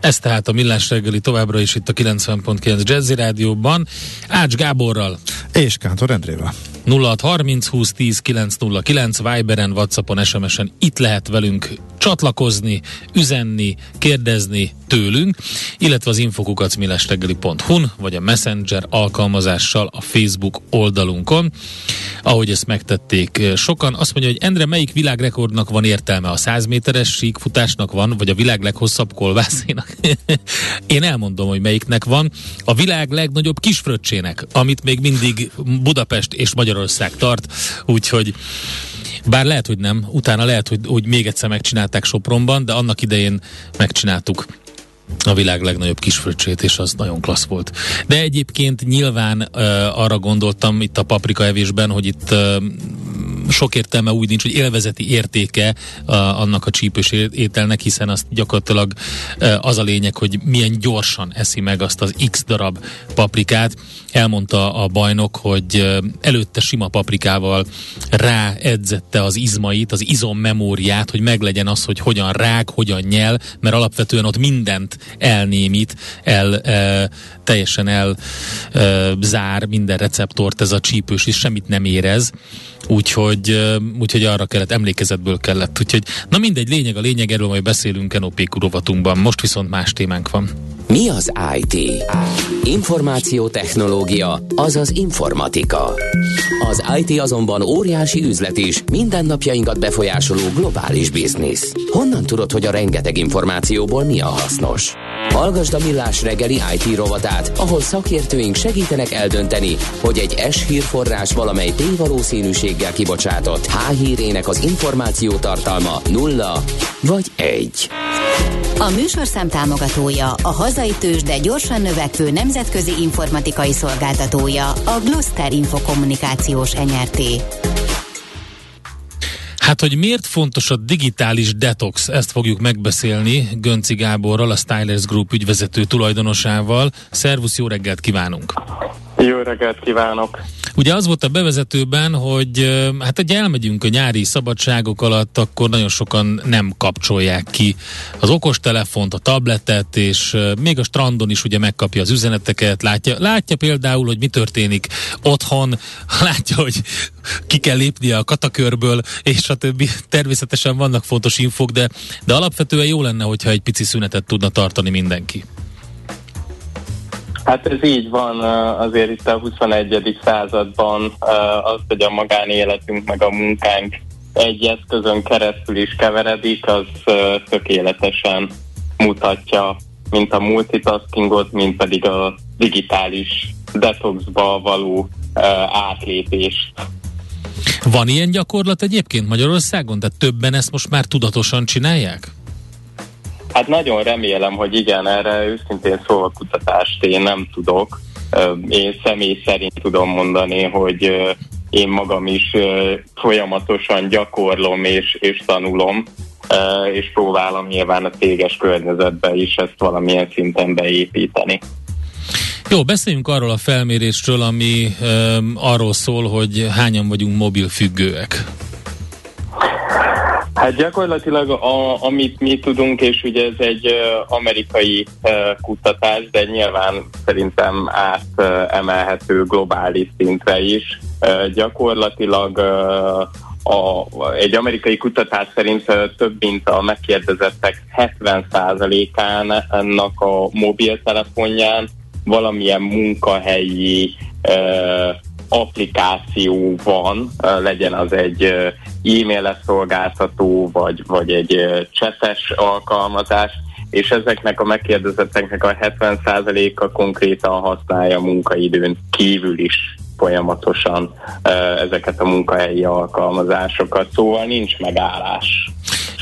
Ez tehát a Millás reggeli továbbra is itt a 90.9 Jazzy Rádióban. Ács Gáborral. És Kántor Endrével. 0630 20 10 909 Viberen, Whatsappon, SMS-en itt lehet velünk csatlakozni, üzenni, kérdezni tőlünk, illetve az infokukacmillestegeli.hu-n, vagy a Messenger alkalmazással a Facebook oldalunkon, ahogy ezt megtették sokan. Azt mondja, hogy Endre, melyik világrekordnak van értelme? A 100 méteres síkfutásnak van, vagy a világ leghosszabb kolbászénak? Én elmondom, hogy melyiknek van. A világ legnagyobb kisfröccsének, amit még mindig Budapest és Magyarország tart, úgyhogy bár lehet, hogy nem, utána lehet, hogy, hogy még egyszer megcsinálták Sopronban, de annak idején megcsináltuk a világ legnagyobb kisfröccsét, és az nagyon klassz volt. De egyébként nyilván uh, arra gondoltam itt a paprika evésben, hogy itt uh, sok értelme úgy nincs, hogy élvezeti értéke uh, annak a csípős ételnek, hiszen azt gyakorlatilag uh, az a lényeg, hogy milyen gyorsan eszi meg azt az x darab paprikát. Elmondta a bajnok, hogy uh, előtte sima paprikával ráedzette az izmait, az izommemóriát, hogy meglegyen az, hogy hogyan rág, hogyan nyel, mert alapvetően ott mindent elnémít, el, e, teljesen el e, zár minden receptort ez a csípős, és semmit nem érez. Úgyhogy, e, úgyhogy arra kellett, emlékezetből kellett. Úgyhogy, na mindegy, lényeg a lényeg, erről majd beszélünk NOP rovatunkban. Most viszont más témánk van. Mi az IT? Információtechnológia, azaz informatika. Az IT azonban óriási üzlet is, mindennapjainkat befolyásoló globális biznisz. Honnan tudod, hogy a rengeteg információból mi a hasznos? Hallgasd a Millás reggeli IT rovatát, ahol szakértőink segítenek eldönteni, hogy egy S hírforrás valamely P-valószínűséggel kibocsátott H hírének az információ tartalma nulla vagy egy. A műsorszám támogatója, a hazai tős, de gyorsan növekvő nemzetközi informatikai szolgáltatója, a Gloster Infokommunikációs enyerté. Hát, hogy miért fontos a digitális detox, ezt fogjuk megbeszélni Gönci Gáborral, a Stylers Group ügyvezető tulajdonosával. Szervusz, jó reggelt kívánunk! Jó reggelt kívánok! Ugye az volt a bevezetőben, hogy hát egy elmegyünk a nyári szabadságok alatt, akkor nagyon sokan nem kapcsolják ki az okostelefont, a tabletet, és még a strandon is ugye megkapja az üzeneteket, látja, látja például, hogy mi történik otthon, látja, hogy ki kell lépnie a katakörből, és a többi. Természetesen vannak fontos infok, de, de alapvetően jó lenne, hogyha egy pici szünetet tudna tartani mindenki. Hát ez így van, azért itt a 21. században az, hogy a magánéletünk meg a munkánk egy eszközön keresztül is keveredik, az tökéletesen mutatja mint a multitaskingot, mint pedig a digitális detoxba való átlépést. Van ilyen gyakorlat egyébként Magyarországon? Tehát többen ezt most már tudatosan csinálják? Hát nagyon remélem, hogy igen, erre őszintén szóval kutatást én nem tudok. Én személy szerint tudom mondani, hogy én magam is folyamatosan gyakorlom és, és tanulom, és próbálom nyilván a téges környezetbe is ezt valamilyen szinten beépíteni. Jó, beszéljünk arról a felmérésről, ami um, arról szól, hogy hányan vagyunk mobilfüggőek. Hát gyakorlatilag a, amit mi tudunk, és ugye ez egy uh, amerikai uh, kutatás, de nyilván szerintem átemelhető uh, globális szintre is. Uh, gyakorlatilag uh, a, egy amerikai kutatás szerint több mint a megkérdezettek 70%-ának a mobiltelefonján valamilyen munkahelyi applikáció van, legyen az egy e-mail szolgáltató, vagy, vagy egy csetes alkalmazás, és ezeknek a megkérdezetteknek a 70%-a konkrétan használja munkaidőn kívül is folyamatosan ezeket a munkahelyi alkalmazásokat, szóval nincs megállás.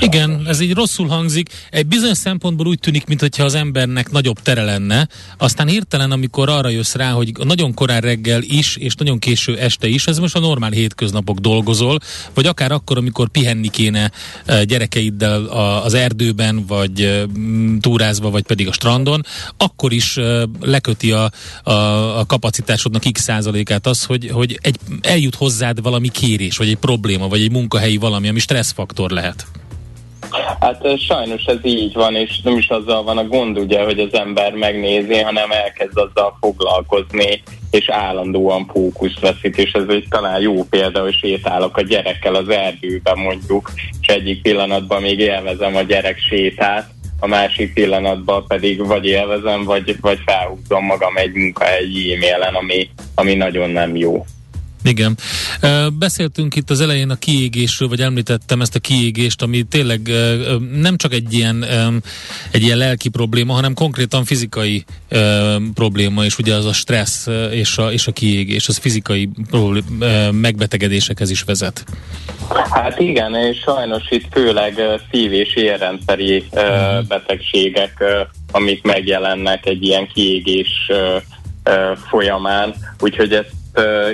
Igen, ez így rosszul hangzik. Egy bizonyos szempontból úgy tűnik, mintha az embernek nagyobb tere lenne, aztán hirtelen, amikor arra jössz rá, hogy nagyon korán reggel is, és nagyon késő este is, ez most a normál hétköznapok dolgozol, vagy akár akkor, amikor pihenni kéne gyerekeiddel az erdőben, vagy túrázva, vagy pedig a strandon, akkor is leköti a, a, a kapacitásodnak x százalékát az, hogy, hogy egy, eljut hozzád valami kérés, vagy egy probléma, vagy egy munkahelyi valami, ami stresszfaktor lehet. Hát sajnos ez így van, és nem is azzal van a gond, ugye, hogy az ember megnézi, hanem elkezd azzal foglalkozni, és állandóan fókuszt veszít, és ez egy talán jó példa, hogy sétálok a gyerekkel az erdőben mondjuk, és egyik pillanatban még élvezem a gyerek sétát, a másik pillanatban pedig vagy élvezem, vagy, vagy felhúzom magam egy munkahelyi e-mailen, ami, ami nagyon nem jó. Igen. Beszéltünk itt az elején a kiégésről, vagy említettem ezt a kiégést, ami tényleg nem csak egy ilyen, egy ilyen lelki probléma, hanem konkrétan fizikai probléma, és ugye az a stressz és a, és a kiégés, az fizikai megbetegedésekhez is vezet. Hát igen, és sajnos itt főleg szív- és érrendszeri betegségek, amik megjelennek egy ilyen kiégés folyamán, úgyhogy ezt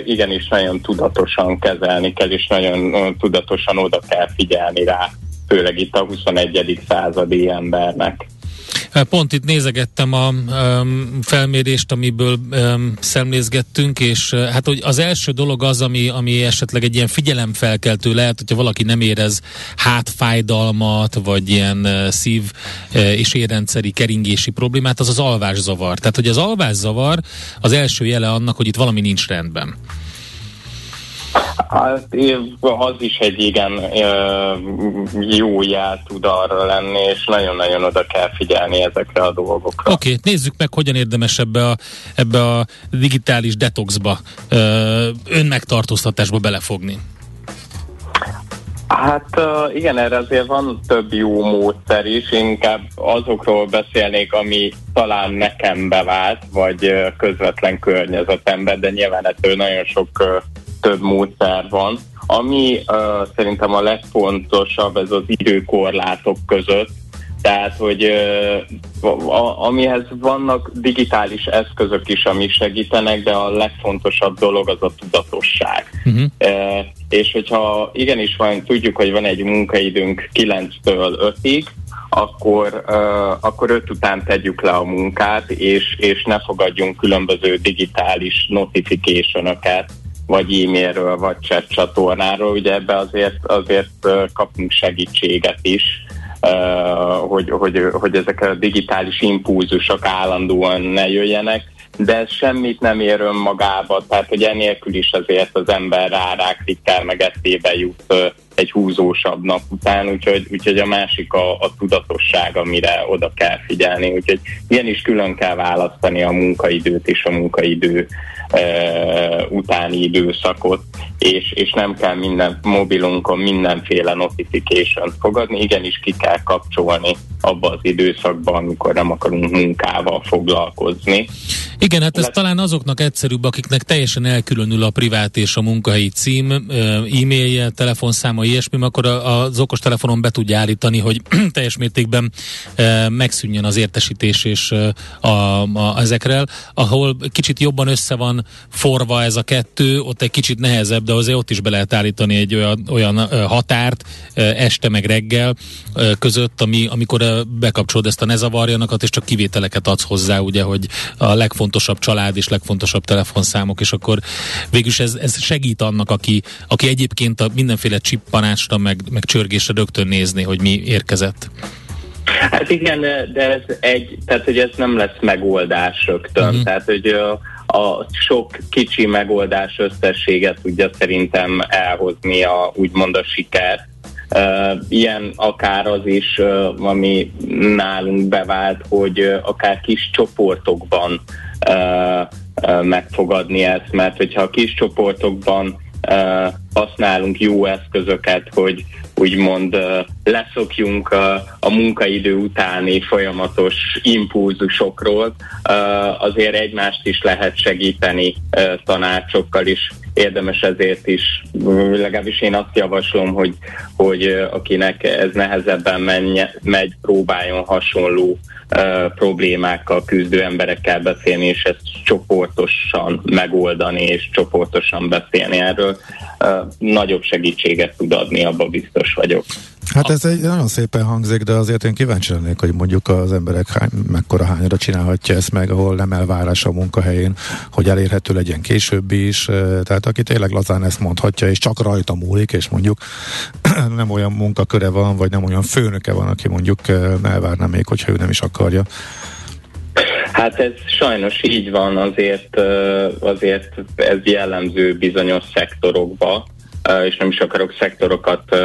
igenis nagyon tudatosan kezelni kell, és nagyon tudatosan oda kell figyelni rá, főleg itt a 21. századi embernek. Pont itt nézegettem a um, felmérést, amiből um, szemlézgettünk, és uh, hát hogy az első dolog az, ami, ami esetleg egy ilyen figyelemfelkeltő lehet, hogyha valaki nem érez hátfájdalmat, vagy ilyen uh, szív uh, és érrendszeri keringési problémát, az az alvászavar. Tehát, hogy az alvászavar az első jele annak, hogy itt valami nincs rendben. Hát az is egy igen jó jel tud arra lenni, és nagyon-nagyon oda kell figyelni ezekre a dolgokra. Oké, okay, nézzük meg, hogyan érdemes ebbe a, ebbe a digitális detoxba, önmegtartóztatásba belefogni. Hát igen, erre azért van több jó módszer is, inkább azokról beszélnék, ami talán nekem bevált, vagy közvetlen környezetemben, de nyilván ettől nagyon sok több módszer van. Ami uh, szerintem a legfontosabb, ez az időkorlátok között, tehát, hogy uh, amihez vannak digitális eszközök is, ami segítenek, de a legfontosabb dolog az a tudatosság. Uh-huh. Uh, és hogyha igenis van, tudjuk, hogy van egy munkaidőnk 9-től 5-ig, akkor, uh, akkor öt után tegyük le a munkát, és, és ne fogadjunk különböző digitális notification-öket, vagy e-mailről, vagy chat csatornáról, ugye ebbe azért, azért kapunk segítséget is, hogy, hogy, hogy ezek a digitális impulzusok állandóan ne jöjjenek, de ez semmit nem ér önmagába, tehát hogy enélkül is azért az ember ráráklik kell, meg eszébe jut egy húzósabb nap után, úgyhogy, úgyhogy a másik a, a tudatosság, amire oda kell figyelni, úgyhogy ilyen is külön kell választani a munkaidőt és a munkaidő e, utáni időszakot, és, és nem kell minden mobilunkon mindenféle notification fogadni, igenis ki kell kapcsolni abba az időszakban, amikor nem akarunk munkával foglalkozni. Igen, hát ez Le- talán azoknak egyszerűbb, akiknek teljesen elkülönül a privát és a munkahelyi cím, e-mailje, telefonszáma, ilyesmi, akkor az okos telefonon be tudja állítani, hogy teljes mértékben megszűnjön az értesítés és a, a, ezekről. Ahol kicsit jobban össze van forva ez a kettő, ott egy kicsit nehezebb, de azért ott is be lehet állítani egy olyan, olyan határt este meg reggel között, ami, amikor bekapcsolod ezt a ne zavarjanakat, és csak kivételeket adsz hozzá, ugye, hogy a legfontosabb család és legfontosabb telefonszámok, és akkor végülis ez, ez segít annak, aki, aki egyébként a mindenféle csippanásra, meg, meg csörgésre rögtön nézni, hogy mi érkezett. Hát igen, de ez egy, tehát hogy ez nem lesz megoldás rögtön, uh-huh. tehát hogy a, a sok kicsi megoldás összességet tudja szerintem elhozni a úgymond a siker. Uh, ilyen akár az is, uh, ami nálunk bevált, hogy uh, akár kis csoportokban uh, megfogadni ezt, mert hogyha a kis csoportokban használunk jó eszközöket, hogy úgymond leszokjunk a, a munkaidő utáni folyamatos impulzusokról, azért egymást is lehet segíteni tanácsokkal is. Érdemes ezért is, legalábbis én azt javaslom, hogy, hogy akinek ez nehezebben menj, megy, próbáljon hasonló problémákkal küzdő emberekkel beszélni, és ezt csoportosan megoldani, és csoportosan beszélni erről. Nagyobb segítséget tud adni, abba biztos vagyok. Hát ez egy nagyon szépen hangzik, de azért én kíváncsi lennék, hogy mondjuk az emberek hány, mekkora hányra csinálhatja ezt meg, ahol nem elvárás a munkahelyén, hogy elérhető legyen később is. Tehát aki tényleg lazán ezt mondhatja, és csak rajta múlik, és mondjuk nem olyan munkaköre van, vagy nem olyan főnöke van, aki mondjuk elvárna még, hogyha ő nem is akarja. Hát ez sajnos így van, azért, azért ez jellemző bizonyos szektorokba, és nem is akarok szektorokat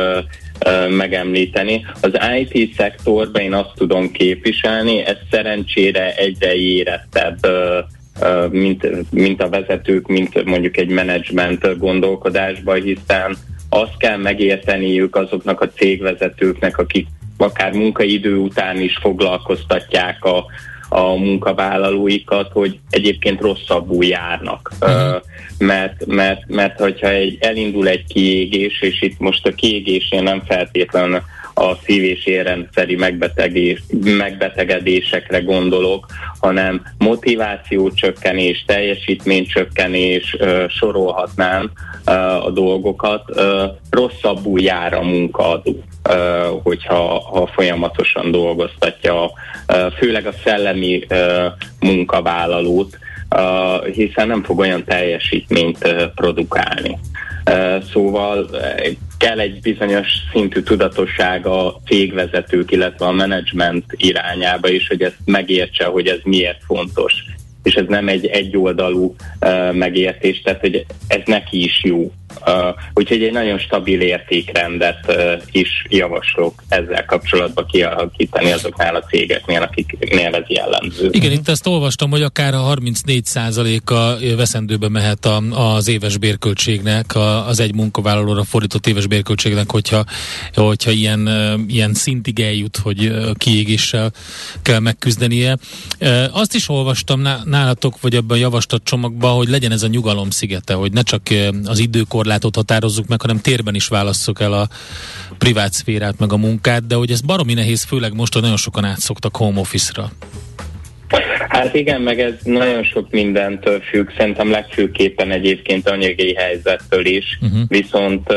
megemlíteni. Az IT szektorban én azt tudom képviselni, ez szerencsére egyre érettebb mint, mint a vezetők, mint mondjuk egy menedzsment gondolkodásban, hiszen azt kell megérteniük azoknak a cégvezetőknek, akik akár munkaidő után is foglalkoztatják a, a munkavállalóikat, hogy egyébként rosszabbul járnak. Uh-huh. Mert, mert, mert hogyha egy, elindul egy kiégés, és itt most a kiégésén nem feltétlenül a szív- és érrendszeri megbetegés, megbetegedésekre gondolok, hanem motiváció csökkenés, teljesítmény csökkenés, sorolhatnám a dolgokat, rosszabbul jár a munkaadó, hogyha ha folyamatosan dolgoztatja, főleg a szellemi munkavállalót, hiszen nem fog olyan teljesítményt produkálni. Szóval kell egy bizonyos szintű tudatosság a cégvezetők, illetve a menedzsment irányába is, hogy ezt megértse, hogy ez miért fontos. És ez nem egy egyoldalú megértés, tehát hogy ez neki is jó. Uh, úgyhogy egy nagyon stabil értékrendet uh, is javaslok ezzel kapcsolatban kialakítani azoknál a cégeknél, akiknél ez jellemző. Igen, itt ezt olvastam, hogy akár a 34%-a veszendőbe mehet a, az éves bérköltségnek, a, az egy munkavállalóra fordított éves bérköltségnek, hogyha, hogyha ilyen, ilyen szintig eljut, hogy kiégéssel kell megküzdenie. Azt is olvastam nálatok, vagy abban a javaslat csomagban, hogy legyen ez a nyugalom szigete, hogy ne csak az időkor korlátot határozzuk meg, hanem térben is válasszuk el a privát szférát, meg a munkát, de hogy ez baromi nehéz, főleg most, hogy nagyon sokan átszoktak home office-ra. Hát igen, meg ez nagyon sok mindentől függ, szerintem legfőképpen egyébként anyagi helyzettől is, uh-huh. viszont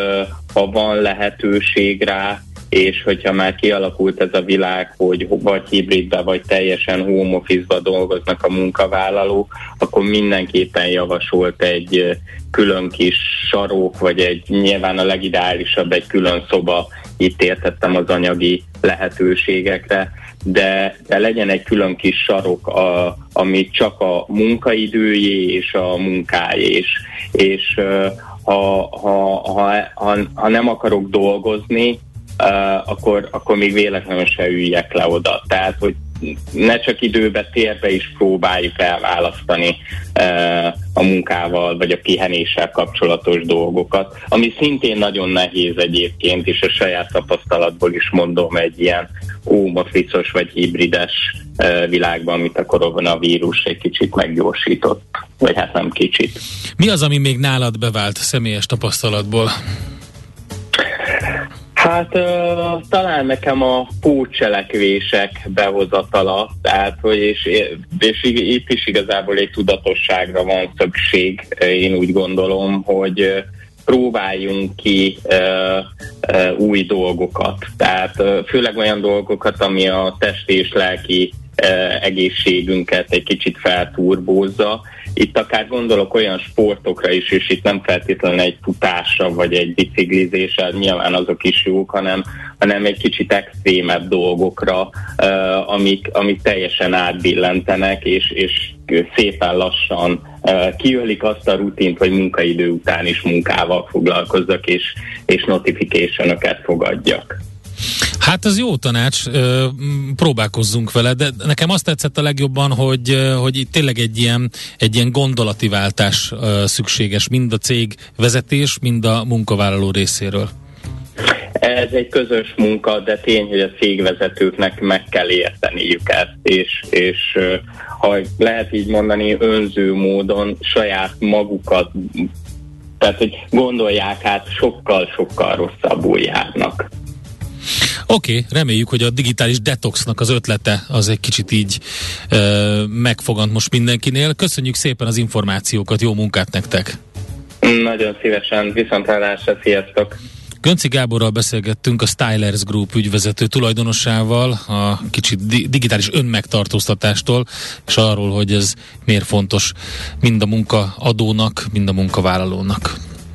ha van lehetőség rá, és hogyha már kialakult ez a világ, hogy vagy hibridbe, vagy teljesen home office-ba dolgoznak a munkavállalók, akkor mindenképpen javasolt egy külön kis sarok, vagy egy nyilván a legideálisabb egy külön szoba, itt értettem az anyagi lehetőségekre, de, de legyen egy külön kis sarok, a, ami csak a munkaidőjé és a munkájé, és, és ha, ha, ha, ha nem akarok dolgozni, akkor, akkor még véletlenül se üljek le oda. Tehát, hogy ne csak időbe, térbe is próbáljuk elválasztani uh, a munkával vagy a pihenéssel kapcsolatos dolgokat, ami szintén nagyon nehéz egyébként, és a saját tapasztalatból is mondom egy ilyen ómofficos vagy hibrides uh, világban, amit a koronavírus egy kicsit meggyorsított, vagy hát nem kicsit. Mi az, ami még nálad bevált személyes tapasztalatból? Hát uh, talán nekem a pótcselekvések behozatala, tehát hogy és, és itt is igazából egy tudatosságra van szükség, én úgy gondolom, hogy próbáljunk ki uh, uh, új dolgokat. Tehát uh, főleg olyan dolgokat, ami a testi és lelki egészségünket egy kicsit felturbózza, itt akár gondolok olyan sportokra is, és itt nem feltétlenül egy futásra vagy egy biciklizésre, nyilván azok is jók, hanem, hanem egy kicsit extrémebb dolgokra, amik, amik teljesen átbillentenek, és, és szépen lassan kiölik azt a rutint, hogy munkaidő után is munkával foglalkozzak, és, és notification fogadjak. Hát ez jó tanács, próbálkozzunk vele, de nekem azt tetszett a legjobban, hogy, hogy tényleg egy ilyen, egy ilyen gondolati váltás szükséges, mind a cég vezetés, mind a munkavállaló részéről. Ez egy közös munka, de tény, hogy a cégvezetőknek meg kell érteniük ezt, és, és ha lehet így mondani, önző módon saját magukat, tehát hogy gondolják át, sokkal-sokkal rosszabbul járnak. Oké, okay, reméljük, hogy a digitális detoxnak az ötlete az egy kicsit így ö, megfogant most mindenkinél. Köszönjük szépen az információkat, jó munkát nektek! Nagyon szívesen, viszontlátásra, sziasztok! Gönci Gáborral beszélgettünk a Stylers Group ügyvezető tulajdonosával a kicsit di- digitális önmegtartóztatástól, és arról, hogy ez miért fontos mind a munkaadónak, mind a munkavállalónak.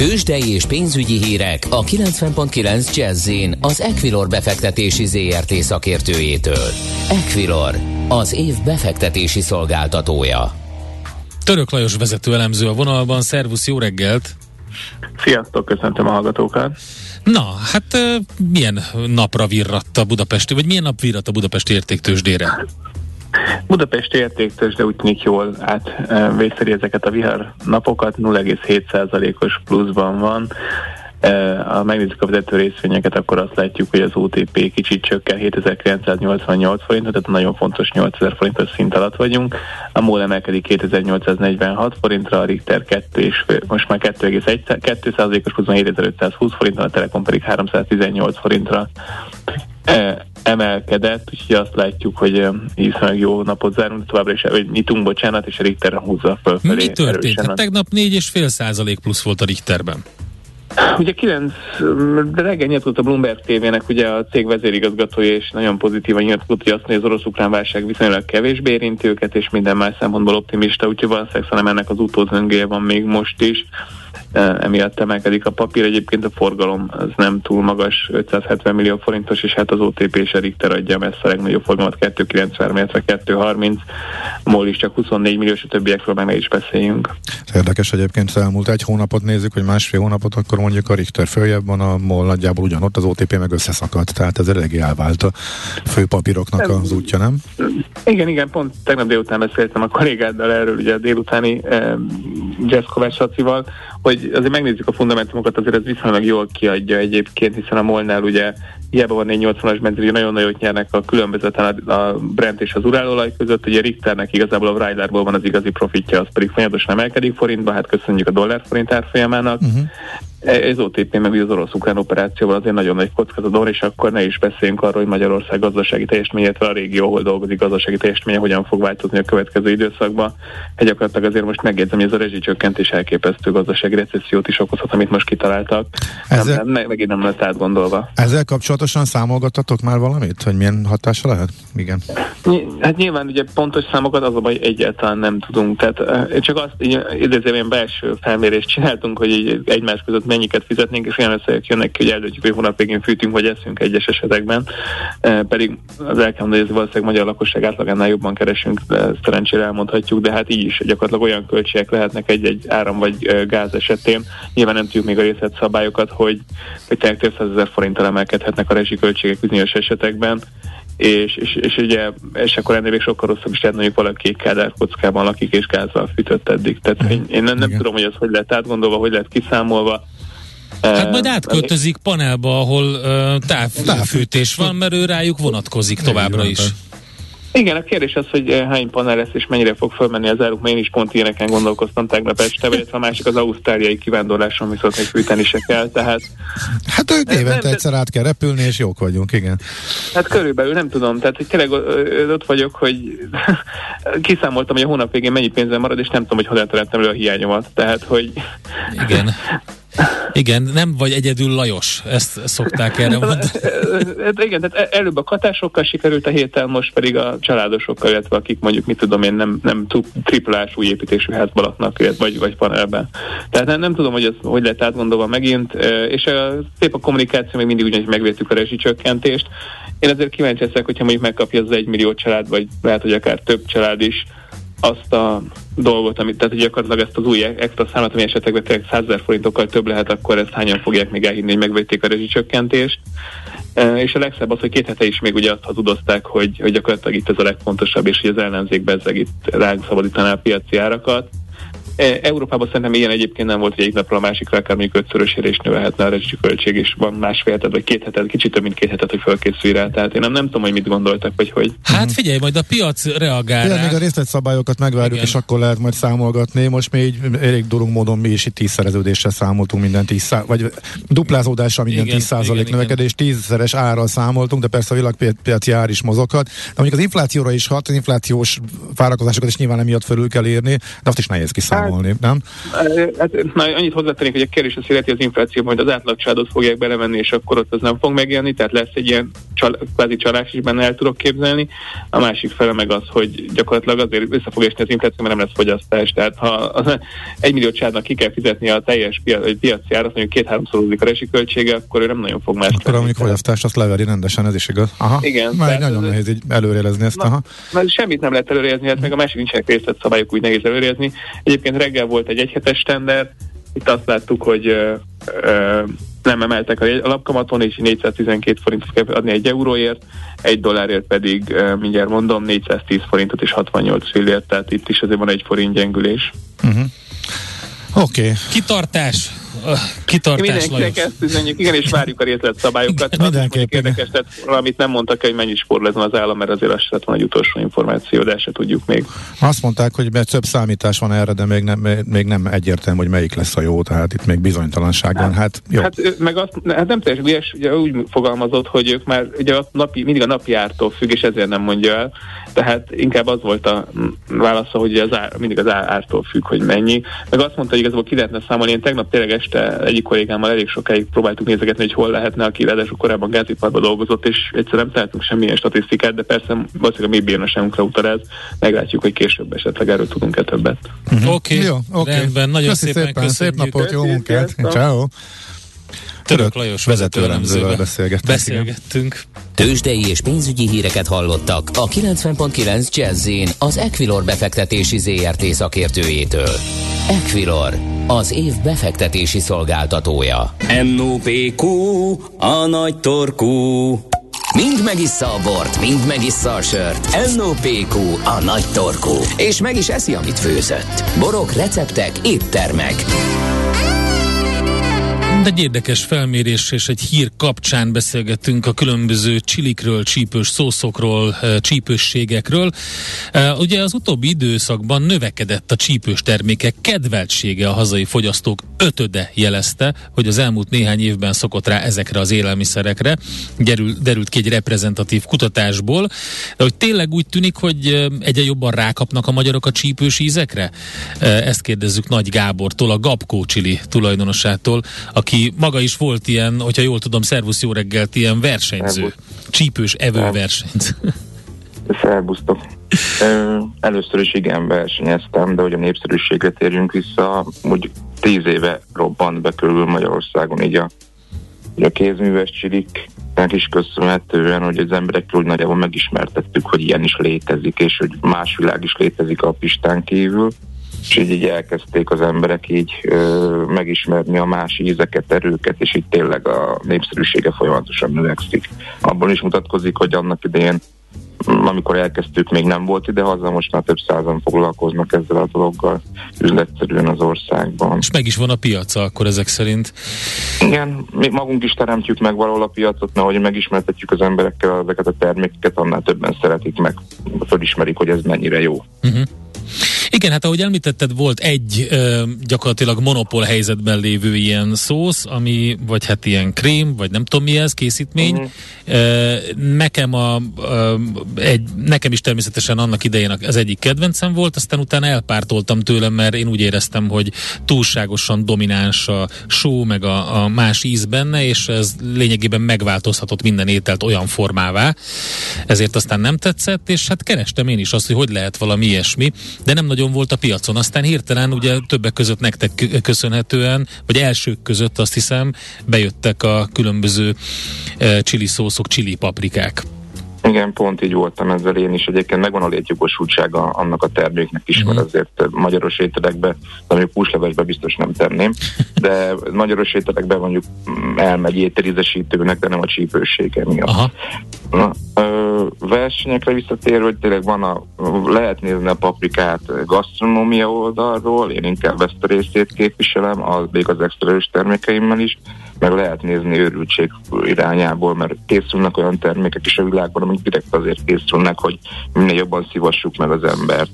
Tőzsdei és pénzügyi hírek a 90.9 jazz az Equilor befektetési ZRT szakértőjétől. Equilor, az év befektetési szolgáltatója. Török Lajos vezető elemző a vonalban, szervusz, jó reggelt! Sziasztok, köszöntöm a hallgatókat! Na, hát milyen napra virratt a budapesti, vagy milyen nap virratt a budapesti értéktősdére? Budapesti értéktős, de úgy tűnik jól átvészeli ezeket a vihar napokat, 0,7%-os pluszban van. Ha megnézzük a vezető részvényeket, akkor azt látjuk, hogy az OTP kicsit csökken 7988 forintot, tehát nagyon fontos 8000 forintos szint alatt vagyunk. A MOL emelkedik 2846 forintra, a Richter 2 és most már 2,1%-os pluszban 7520 forintra, a Telekom pedig 318 forintra emelkedett, úgyhogy azt látjuk, hogy viszonylag jó napot zárunk, továbbra is, vagy nyitunk, bocsánat, és a Richter húzza fölfelé. Mi történt? Hát tegnap 4,5 százalék plusz volt a Richterben. Ugye 9, de reggel nyilatkozott a Bloomberg TV-nek ugye a cég vezérigazgatója, és nagyon pozitívan nyilatkozott, hogy azt mondja, az orosz-ukrán válság viszonylag kevésbé érinti őket, és minden más szempontból optimista, úgyhogy valószínűleg szerintem ennek az utózöngéje van még most is emiatt emelkedik a papír. Egyébként a forgalom az nem túl magas, 570 millió forintos, és hát az OTP és a Richter adja messze a legnagyobb forgalmat, 293, illetve 230, MOL is csak 24 millió, és a többiekről meg ne is beszéljünk. Érdekes egyébként, elmúlt egy hónapot nézzük, vagy másfél hónapot, akkor mondjuk a Richter följebb van, a MOL nagyjából ugyanott, az OTP meg összeszakadt, tehát ez eléggé elvált a főpapíroknak az útja, nem? Igen, igen, pont tegnap délután beszéltem a kollégáddal erről, ugye a délutáni eh, Jazz Kovács hogy azért megnézzük a fundamentumokat, azért ez viszonylag jól kiadja egyébként, hiszen a Molnál ugye hiába van 480-as benzin, nagyon nagyot nyernek a különbözeten a Brent és az urálolaj között, ugye Richternek igazából a Ryderból van az igazi profitja, az pedig folyamatosan emelkedik forintba, hát köszönjük a dollár forint árfolyamának. Uh-huh. Ez OTP meg az orosz-ukrán operációval azért nagyon nagy kockázaton, és akkor ne is beszéljünk arról, hogy Magyarország gazdasági teljesítménye, illetve a régió, ahol dolgozik gazdasági teljesítménye, hogyan fog változni a következő időszakban. Egy gyakorlatilag azért most megjegyzem, hogy ez a rezsicsökkentés elképesztő gazdasági recessziót is okozhat, amit most kitaláltak. Ezzel, nem, meg, megint nem lett átgondolva. Ezzel kapcsolatosan számolgattatok már valamit, hogy milyen hatása lehet? Igen. Hát nyilván ugye pontos számokat az a baj, egyáltalán nem tudunk. Tehát csak azt idézően belső felmérést csináltunk, hogy így egymás között mennyiket fizetnénk, és olyan összegek jönnek ki, hogy eldöntjük, hogy hónap végén fűtünk, vagy eszünk egyes esetekben. E, pedig az el kell mondani, hogy valószínűleg magyar lakosság átlagánál jobban keresünk, de ezt szerencsére elmondhatjuk, de hát így is gyakorlatilag olyan költségek lehetnek egy-egy áram vagy gáz esetén. Nyilván nem tudjuk még a részletszabályokat, hogy, hogy tényleg több ezer forinttal emelkedhetnek a rezsiköltségek bizonyos esetekben és, és, és ugye, és akkor ennél még sokkal rosszabb is lehet, mondjuk valaki kádár kockában lakik és gázzal fűtött eddig. Tehát én, én nem, nem tudom, hogy az hogy lehet átgondolva, hogy lehet kiszámolva, Hát majd átköltözik panelba, ahol uh, távfűtés van, mert ő rájuk vonatkozik továbbra is. Igen, a kérdés az, hogy hány panel lesz és mennyire fog fölmenni az áruk, mert én is pont ilyeneken gondolkoztam tegnap este, vagy a másik az ausztráliai kivándorláson viszont még fűteni se kell, tehát... Hát ők évente nem, egyszer át kell repülni, és jók vagyunk, igen. Hát körülbelül nem tudom, tehát hogy tényleg ott vagyok, hogy kiszámoltam, hogy a hónap végén mennyi pénzem marad, és nem tudom, hogy hogyan teremtem elő a hiányomat, tehát hogy... Igen. Igen, nem vagy egyedül Lajos, ezt szokták erre mondani. Hát igen, tehát előbb a katásokkal sikerült a héten, most pedig a családosokkal, illetve akik mondjuk, mit tudom én, nem, nem triplás új építésű házban laknak, vagy, vagy panelben. Tehát nem, nem tudom, hogy ez hogy lett átgondolva megint, és a, szép a kommunikáció, még mindig ugyanis megvédtük a rezsicsökkentést. Én azért kíváncsi leszek, hogyha mondjuk megkapja az egy millió család, vagy lehet, hogy akár több család is, azt a dolgot, amit, tehát gyakorlatilag ezt az új extra számot, ami esetekben tényleg 100 forintokkal több lehet, akkor ezt hányan fogják még elhinni, hogy megvették a rezsicsökkentést. E, és a legszebb az, hogy két hete is még ugye azt hazudozták, hogy, hogy gyakorlatilag itt ez a legfontosabb, és hogy az ellenzék bezzeg itt ránk szabadítaná a piaci árakat. E, Európában szerintem ilyen egyébként nem volt, hogy egy napra a másikra akár mondjuk ötszörösére is növelhetne a rezsi költség, és van másfél heted, vagy két heted, kicsit több mint két heted, hogy fölkészülj rá. Tehát én nem, nem tudom, hogy mit gondoltak, vagy hogy. Hát figyelj, majd a piac reagál. Igen, még a részletszabályokat megvárjuk, Igen. és akkor lehet majd számolgatni. Most még elég durunk módon mi is itt tízszereződéssel számoltunk minden tíz vagy duplázódással minden igen, 10 százalék növekedés, tízszeres árral számoltunk, de persze a világpiaci ár is mozoghat. De mondjuk az inflációra is hat, az inflációs várakozásokat is nyilván emiatt fölül kell érni, de azt is nehéz kiszámolni számolni, nem? Hát, na, annyit hozzátennék, hogy a kérdés az illeti az infláció, majd az átlagcsádot fogják belevenni, és akkor ott az nem fog megjelenni, tehát lesz egy ilyen csal, kvázi csalás is benne el tudok képzelni. A másik fele meg az, hogy gyakorlatilag azért össze fog esni az infláció, mert nem lesz fogyasztás. Tehát ha az egy millió csádnak ki kell fizetni a teljes piac, piaci árat, mondjuk két-háromszorozik a resiköltsége, akkor ő nem nagyon fog más. Akkor mondjuk fogyasztást azt leveri rendesen, ez is igaz. Aha. Igen. Már nagyon nehéz így előrelezni ezt. Na, aha. Mert semmit nem lehet előrezni, hát meg a másik nincsenek részletszabályok, úgy nehéz előrezni. Egyébként reggel volt egy egyhetes tender, itt azt láttuk, hogy ö, ö, nem emeltek a alapkamaton, és 412 forintot kell adni egy euróért, egy dollárért pedig, ö, mindjárt mondom, 410 forintot és 68 fillért, tehát itt is azért van egy forint gyengülés. Uh-huh. Oké. Okay. Kitartás kitartás, Mindenkinek ezt üzenjük, igen, és várjuk a részletszabályokat. Mindenképpen. Érdekes, tehát valamit nem mondtak hogy mennyi spórlezon az állam, mert azért az lett van egy utolsó információ, de se tudjuk még. Azt mondták, hogy több számítás van erre, de még nem, még nem egyértelmű, hogy melyik lesz a jó, tehát itt még bizonytalanság van. Hát, jó. hát meg azt, hát nem teljesen ügyes, ugye úgy fogalmazott, hogy ők már ugye a napi, mindig a napi ártól függ, és ezért nem mondja el. Tehát inkább az volt a válasza, hogy az ár, mindig az ártól függ, hogy mennyi. Meg azt mondta, hogy igazából ki lehetne számolni. Én tegnap tényleg este egyik kollégámmal elég sokáig próbáltuk nézegetni, hogy hol lehetne, aki ráadásul korábban gáziparban dolgozott, és egyszerűen nem találtunk semmilyen statisztikát, de persze valószínűleg a mi bírnaságunkra utal ez. Meglátjuk, hogy később esetleg erről tudunk-e többet. Uh-huh. Oké, okay. Jó, okay. rendben, nagyon Köszi szépen, szépen Szép napot, jó munkát, ciao. Török Lajos vezetőremzővel beszélgettünk. beszélgettünk. Tőzsdei és pénzügyi híreket hallottak a 90.9 jazz az Equilor befektetési ZRT szakértőjétől. Equilor, az év befektetési szolgáltatója. NOPQ, a nagy torkú. Mind megissza a bort, mind megissza a sört. NOPQ, a nagy torkú. És meg is eszi, amit főzött. Borok, receptek, éttermek. Egy érdekes felmérés és egy hír kapcsán beszélgettünk a különböző csilikről, csípős szószokról, eh, csípősségekről. Eh, ugye az utóbbi időszakban növekedett a csípős termékek kedveltsége a hazai fogyasztók ötöde jelezte, hogy az elmúlt néhány évben szokott rá ezekre az élelmiszerekre. Derül, derült ki egy reprezentatív kutatásból, de hogy tényleg úgy tűnik, hogy eh, egyre jobban rákapnak a magyarok a csípős ízekre? Ezt kérdezzük Nagy Gábortól, a Gabkó Csili tulajdonosától, aki aki maga is volt ilyen, hogyha jól tudom, szervusz jó reggelt, ilyen versenyző. Szervusz. Csípős evőversenyt. Szervusztok. Először is igen versenyeztem, de hogy a népszerűségre térjünk vissza, hogy tíz éve robbant be körül Magyarországon így a, így a kézműves csiliknek is köszönhetően, hogy az emberekről úgy nagyjából megismertettük, hogy ilyen is létezik, és hogy más világ is létezik a Pistán kívül és így, így elkezdték az emberek így ö, megismerni a más ízeket, erőket, és így tényleg a népszerűsége folyamatosan növekszik. Abból is mutatkozik, hogy annak idején amikor elkezdtük, még nem volt ide haza, most már több százan foglalkoznak ezzel a dologgal üzletszerűen az országban. És meg is van a piaca akkor ezek szerint? Igen, mi magunk is teremtjük meg valahol a piacot, mert ahogy megismertetjük az emberekkel ezeket a termékeket, annál többen szeretik meg, fölismerik, hogy ez mennyire jó. Uh-huh. Igen, hát ahogy említetted, volt egy ö, gyakorlatilag monopól helyzetben lévő ilyen szósz, ami vagy hát ilyen krém, vagy nem tudom mi ez, készítmény. Uh-huh. Ö, nekem, a, ö, egy, nekem is természetesen annak idején az egyik kedvencem volt, aztán utána elpártoltam tőlem, mert én úgy éreztem, hogy túlságosan domináns a só, meg a, a más íz benne, és ez lényegében megváltozhatott minden ételt olyan formává, ezért aztán nem tetszett, és hát kerestem én is azt, hogy hogy lehet valami ilyesmi, de nem nagyon volt a piacon. Aztán hirtelen ugye többek között nektek köszönhetően, vagy elsők között azt hiszem, bejöttek a különböző uh, chili szószok, chili paprikák. Igen, pont így voltam ezzel én is. Egyébként megvan a létjogosultsága annak a terméknek is, mert mhm. azért magyaros ételekbe, ami húslevesbe biztos nem tenném, de magyaros ételekbe mondjuk elmegy ételizesítőnek, de nem a csípősége miatt. Aha. Na, ö, versenyekre visszatérve, hogy tényleg van a, lehet nézni a paprikát gasztronómia oldalról, én inkább ezt a részét képviselem, az még az extra termékeimmel is, meg lehet nézni őrültség irányából, mert készülnek olyan termékek is a világban, amik direkt azért készülnek, hogy minél jobban szívassuk meg az embert.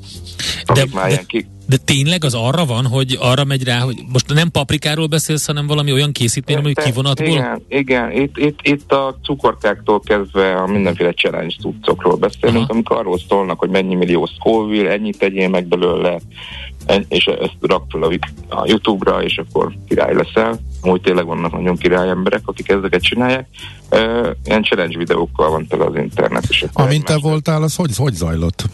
De, de, ki... de tényleg az arra van, hogy arra megy rá, hogy most nem paprikáról beszélsz, hanem valami olyan készítmény, ami kivonatból? Igen, igen. Itt, itt, itt a cukorkáktól kezdve a mindenféle challenge cuccokról beszélünk, Aha. amikor arról szólnak, hogy mennyi millió Scoville, ennyit tegyél meg belőle, és ezt rak fel a, a YouTube-ra, és akkor király leszel. Úgy tényleg vannak nagyon király emberek, akik ezeket csinálják. Ilyen challenge videókkal van tele az internet. És Amint te voltál, az hogy, hogy zajlott?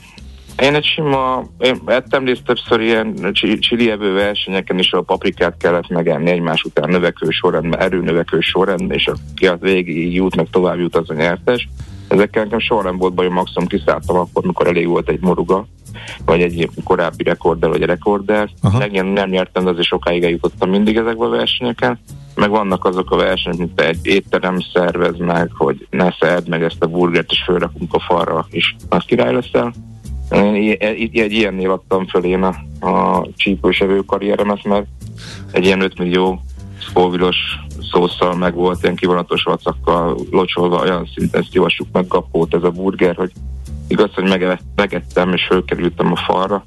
Én egy sima, én ettem részt többször ilyen csilievő versenyeken is, a paprikát kellett megenni egymás után növekvő sorrendben, erőnövekvő sorrendben, és aki a végig jut, meg tovább jut, az a nyertes. Ezekkel nekem soha nem volt baj, maximum kiszálltam akkor, mikor elég volt egy moruga, vagy egy korábbi rekorder, vagy rekorder. Megint nem nyertem, de azért sokáig eljutottam mindig ezekbe a versenyeken. Meg vannak azok a versenyek, mint egy étterem szervez meg, hogy ne szedd meg ezt a burgert, és fölrakunk a falra, és az király leszel. Én egy, egy ilyennél adtam föl én a, a csípősevő karrieremet, mert egy ilyen 5 millió szkóvilos szószal meg volt, ilyen kivonatos vacakkal locsolva, olyan szinten szívassuk meg kapót ez a burger, hogy igaz, hogy megettem és fölkerültem a falra,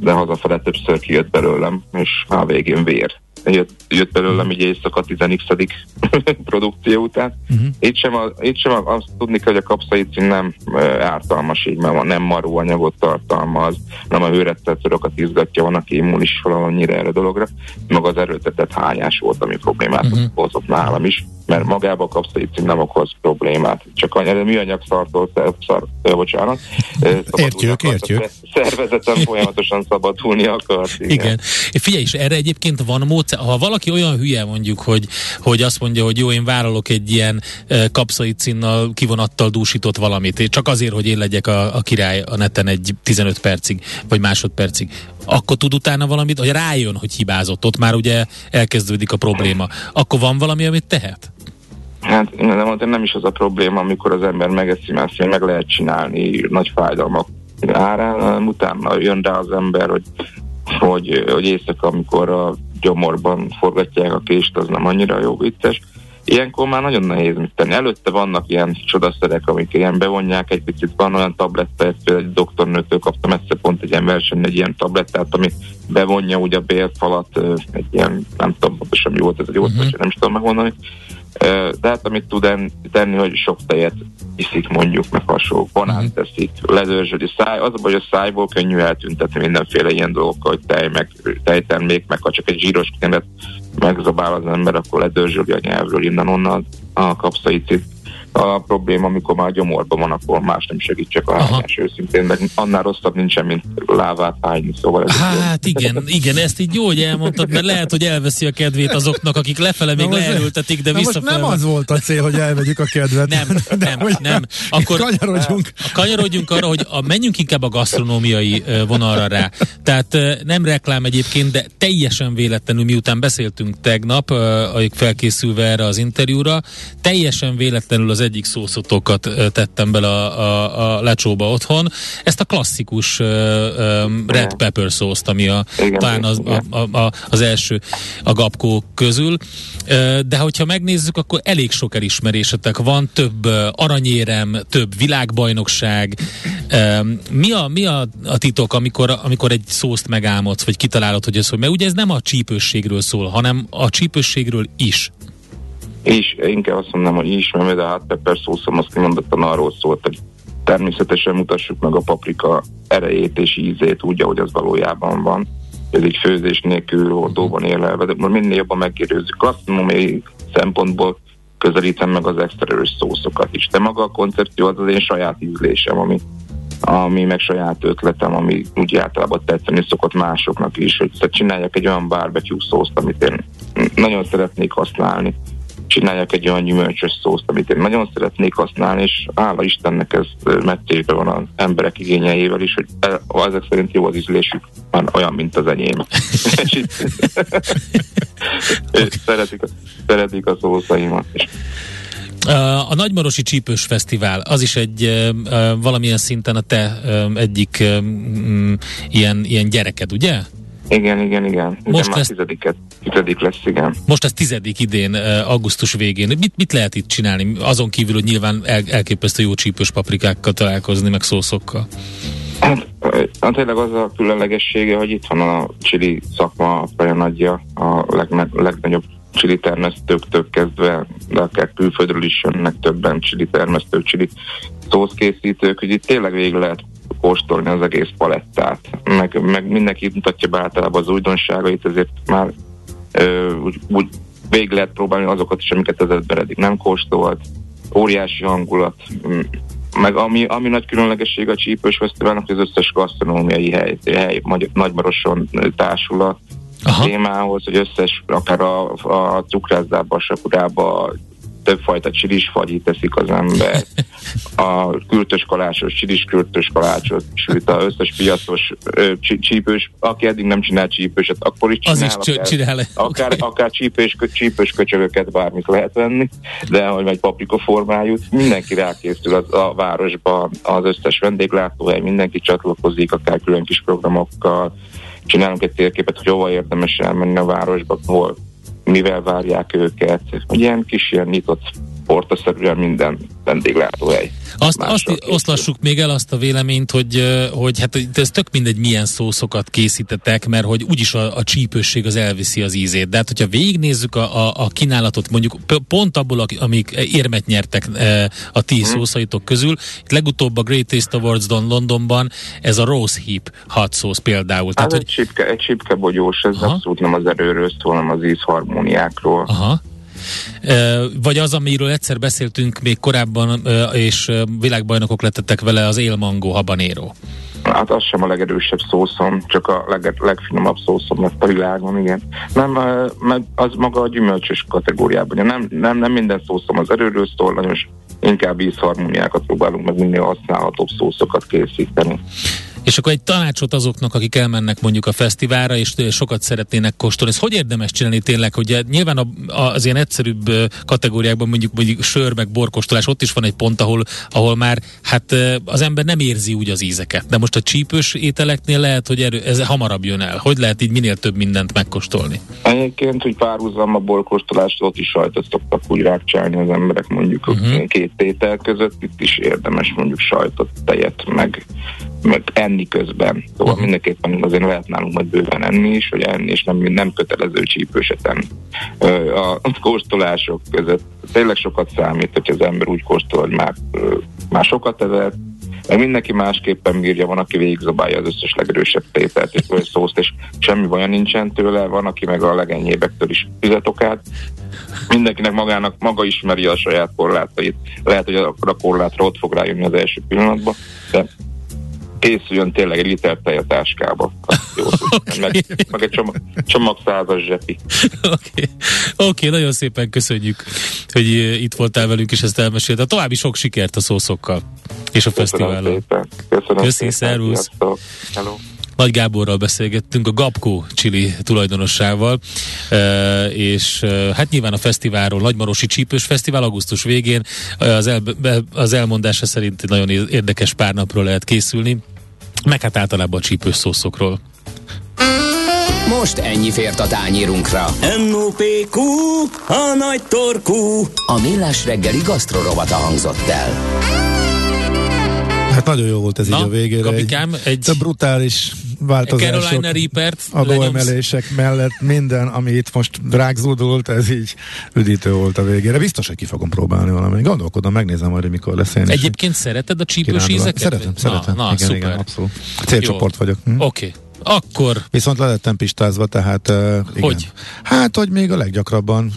de hazafele többször kijött belőlem, és a végén vér jött, jött belőlem így éjszaka 10 produkció után. Uh-huh. Itt sem, a, itt sem a, azt tudni kell, hogy a kapszaicin nem e, ártalmas így, mert nem maró anyagot tartalmaz, nem a hőrettetőrokat izgatja, van, aki immunis valannyira erre dologra, meg az erőltetett hányás volt, ami problémát uh-huh. hozott nálam is mert magába a kapszaicin nem okoz problémát. Csak a műanyag szartól, szar, bocsánat. Értjük, értjük. Szervezetem folyamatosan szabadulni akar. Igen. igen. Figyelj, és erre egyébként van módszer, ha valaki olyan hülye mondjuk, hogy, hogy azt mondja, hogy jó, én vállalok egy ilyen kapszaicinnal, kivonattal dúsított valamit, csak azért, hogy én legyek a, a király a neten egy 15 percig, vagy másodpercig, akkor tud utána valamit, hogy rájön, hogy hibázott, ott már ugye elkezdődik a probléma. Akkor van valami, amit tehet? Hát nem, nem is az a probléma, amikor az ember megeszi, mert meg lehet csinálni nagy fájdalmak árán, utána jön rá az ember, hogy, hogy, hogy éjszaka, amikor a gyomorban forgatják a kést, az nem annyira jó vicces. Ilyenkor már nagyon nehéz mit tenni. Előtte vannak ilyen csodaszerek, amik ilyen bevonják egy picit, van olyan tabletta, például egy doktornőtől kaptam egyszer pont egy ilyen verseny, egy ilyen tablettát, ami bevonja ugye a bélfalat, egy ilyen, nem tudom pontosan mi volt ez, egy uh-huh. nem is tudom megmondani, de hát amit tud tenni, hogy sok tejet iszik mondjuk, meg hasonló, banán uh-huh. teszik, lezőrzsödi száj, az a baj, hogy a szájból könnyű eltüntetni mindenféle ilyen dolgokkal, hogy tej, meg tejtermék, meg ha csak egy zsíros kenet megzabál az ember, akkor ledörzsöli a nyelvről innen-onnan a kapszaicit a probléma, amikor már gyomorban van, akkor más nem segít, csak a hányás őszintén, meg annál rosszabb nincsen, mint lávát hányni, szóval ez Hát igen, igen, ezt így jó, hogy elmondtad, mert lehet, hogy elveszi a kedvét azoknak, akik lefele még leerültetik, de visszafele. nem az volt a cél, hogy elvegyük a kedvet. Nem, nem, nem. nem. Akkor kanyarodjunk. kanyarodjunk arra, hogy a, menjünk inkább a gasztronómiai vonalra rá. Tehát nem reklám egyébként, de teljesen véletlenül, miután beszéltünk tegnap, felkészülve erre az interjúra, teljesen véletlenül az egyik szószotokat tettem bele a, a, a lecsóba otthon. Ezt a klasszikus uh, um, red pepper szószt, ami a, igen, talán az, a, a, a, az első a gapkó közül. Uh, de hogyha megnézzük, akkor elég sok elismerésetek van, több uh, aranyérem, több világbajnokság, Mi a, mi a, a titok, amikor, amikor egy szószt megálmodsz, vagy kitalálod, hogy ez hogy? Mert ugye ez nem a csípősségről szól, hanem a csípősségről is. És inkább azt mondom, hogy is, mert a hot pepper szószom azt kimondottan arról szólt, hogy természetesen mutassuk meg a paprika erejét és ízét úgy, ahogy az valójában van. Ez egy főzés nélkül oldóban élelve, de minél jobban megkérdőzzük gasztronómiai szempontból közelítem meg az extra erős szószokat is. De maga a koncepció az az én saját ízlésem, ami, ami meg saját ötletem, ami úgy általában tetszeni szokott másoknak is, hogy csináljak egy olyan barbecue szószt, amit én nagyon szeretnék használni csináljak egy olyan gyümölcsös szószt, amit én nagyon szeretnék használni, és hála Istennek ez mettébe van az emberek igényeivel is, hogy ezek szerint jó az ízlésük, van olyan, mint az enyém. szeretik, szeretik a szószaimat is. A Nagymarosi Csípős Fesztivál, az is egy valamilyen szinten a te egyik ilyen, ilyen gyereked, ugye? Igen, igen, igen. Most már ez... tizediket, tizedik lesz, igen. Most ez tizedik idén, augusztus végén. Mit, mit lehet itt csinálni? Azon kívül, hogy nyilván el, elképesztő jó csípős paprikákkal találkozni, meg szószokkal. Hát, hát tényleg az a különlegessége, hogy itt van a csili szakma olyan adja a legne, legnagyobb csili termesztőktől kezdve, de akár külföldről is jönnek többen csili termesztők, csili szószkészítők, hogy itt tényleg végig lehet kóstolni az egész palettát, meg, meg mindenki mutatja be általában az újdonságait, ezért már ö, úgy, úgy végig lehet próbálni azokat is, amiket az ember eddig nem kóstolt, óriási hangulat, meg ami, ami nagy különlegesség a Csípős Fesztiválnak, az összes gasztronómiai hely, hely Nagymaroson társulat, Aha. témához, hogy összes, akár a, a cukrászdába, a sakurába, többfajta csilis fagyit teszik az ember, a kürtös kalácsos, csilis kürtös kalácsot sőt, az összes piacos csípős, aki eddig nem csinál csípőset, akkor is csinál. Az is csinál. Akár, okay. akár csípős, csípős köcsögöket bármit lehet venni, de hogy egy paprika formájú, mindenki rákészül az, a városba, az összes vendéglátóhely, mindenki csatlakozik, akár külön kis programokkal, csinálunk egy térképet, hogy hova érdemes elmenni a városba, hol mivel várják őket. Ilyen kis ilyen nyitott portaszerűen minden vendéglátóhely. Azt, azt oszlassuk még el azt a véleményt, hogy, hogy hát ez tök mindegy milyen szószokat készítetek, mert hogy úgyis a, a csípősség az elviszi az ízét. De hát, hogyha végignézzük a, a, a kínálatot, mondjuk pont abból, amik érmet nyertek a ti hmm. szószaitok közül, itt legutóbb a Great Taste Awards-don Londonban ez a Rose Heap hot sauce például. Tehát, hát hogy... egy, csipke, egy csipke bogyós, ez Aha. abszolút nem az erőről szól, hanem az ízharmóniákról. Aha. Vagy az, amiről egyszer beszéltünk még korábban, és világbajnokok lettettek vele, az élmangó habanero. Hát az sem a legerősebb szószom, csak a leg, legfinomabb szószom lett a világon, igen. Nem, meg az maga a gyümölcsös kategóriában. Nem, nem, nem minden szószom az erőről szól, nagyon inkább ízharmóniákat próbálunk meg minél használhatóbb szószokat készíteni. És akkor egy tanácsot azoknak, akik elmennek mondjuk a fesztiválra, és sokat szeretnének kóstolni. Ez hogy érdemes csinálni tényleg, hogy nyilván az ilyen egyszerűbb kategóriákban mondjuk, mondjuk sör meg borkóstolás, ott is van egy pont, ahol, ahol már hát az ember nem érzi úgy az ízeket. De most a csípős ételeknél lehet, hogy erő, ez hamarabb jön el. Hogy lehet így minél több mindent megkóstolni? Egyébként, hogy párhuzam a borkóstolást, ott is sajtot szoktak úgy rákcsálni az emberek mondjuk uh-huh. két tétel között, itt is érdemes mondjuk sajtot, tejet, meg meg enni közben. Szóval uh-huh. mindenképpen azért lehet nálunk majd bőven enni is, hogy enni, és nem, nem kötelező csípőset enni. A kóstolások között tényleg sokat számít, hogy az ember úgy kóstol, hogy már, már sokat evett, meg mindenki másképpen bírja, van, aki végigzabálja az összes legerősebb tételt és vagy szószt, és semmi baja nincsen tőle, van, aki meg a legenyébektől is fizetokát. Mindenkinek magának maga ismeri a saját korlátait. Lehet, hogy a korlátra ott fog rájönni az első pillanatban, de készüljön tényleg egy liter tej a táskába. Okay. meg, meg egy csomag, csomag százas zsepi. Oké, okay. okay, nagyon szépen köszönjük, hogy itt voltál velünk, és ezt elmesélt. A további sok sikert a szószokkal és a fesztiválon. Köszönöm Köszi, szervusz. Hello. Nagy Gáborral beszélgettünk, a Gapko Chili tulajdonossával, e, és e, hát nyilván a fesztiválról, Nagymarosi Csípős Fesztivál augusztus végén, az, el, az elmondása szerint nagyon érdekes pár napról lehet készülni, meg hát általában a csípős szószokról. Most ennyi fért a tányírunkra. M.O.P.Q. A nagy torkú. A millás reggeli gasztrorovata hangzott el. Hát nagyon jó volt ez Na, így a végére. Gabikám, egy, egy brutális változások. Carolina Reapert adóemelések mellett minden, ami itt most rágzódult, ez így üdítő volt a végére. Biztos, hogy ki fogom próbálni valamit. Gondolkodom, megnézem majd, mikor lesz én Egyébként szereted a csípős ízeket? Szeretem, szeretem. Na, na igen, szuper. igen, abszolút. Célcsoport Jó. vagyok. Hm? Oké. Okay. Akkor... Viszont lelettem pistázva, tehát uh, igen. Hogy? Hát, hogy még a leggyakrabban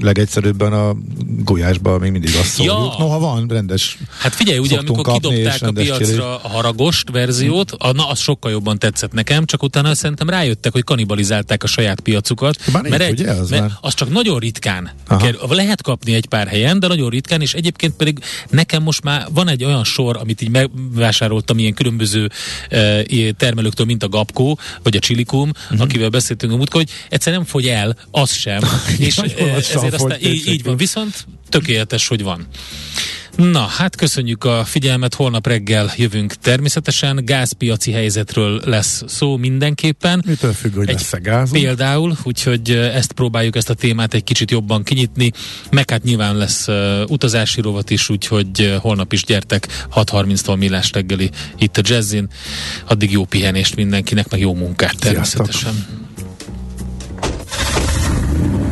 legegyszerűbben a gulyásban még mindig azt szóljuk. Ja. Noha van rendes Hát figyelj, ugye amikor kidobták a piacra csili. a haragost verziót, a, na az sokkal jobban tetszett nekem, csak utána szerintem rájöttek, hogy kanibalizálták a saját piacukat. Bár mert, egy, ugye, az, mert az csak nagyon ritkán kell, lehet kapni egy pár helyen, de nagyon ritkán, és egyébként pedig nekem most már van egy olyan sor, amit így megvásároltam ilyen különböző e, termelőktől, mint a Gapkó, vagy a Csilikum, uh-huh. akivel beszéltünk a múltkor, hogy egyszer nem fogy el, az sem. és ezért aztán így, így van, viszont tökéletes, hogy van. Na, hát köszönjük a figyelmet, holnap reggel jövünk természetesen, gázpiaci helyzetről lesz szó mindenképpen. Mitől függ, hogy lesz gáz? Például, úgyhogy ezt próbáljuk ezt a témát egy kicsit jobban kinyitni, meg hát nyilván lesz uh, utazási rovat is, úgyhogy holnap is gyertek 6.30-tól millás reggeli itt a Jazzin. Addig jó pihenést mindenkinek, meg jó munkát természetesen. Sziasztok.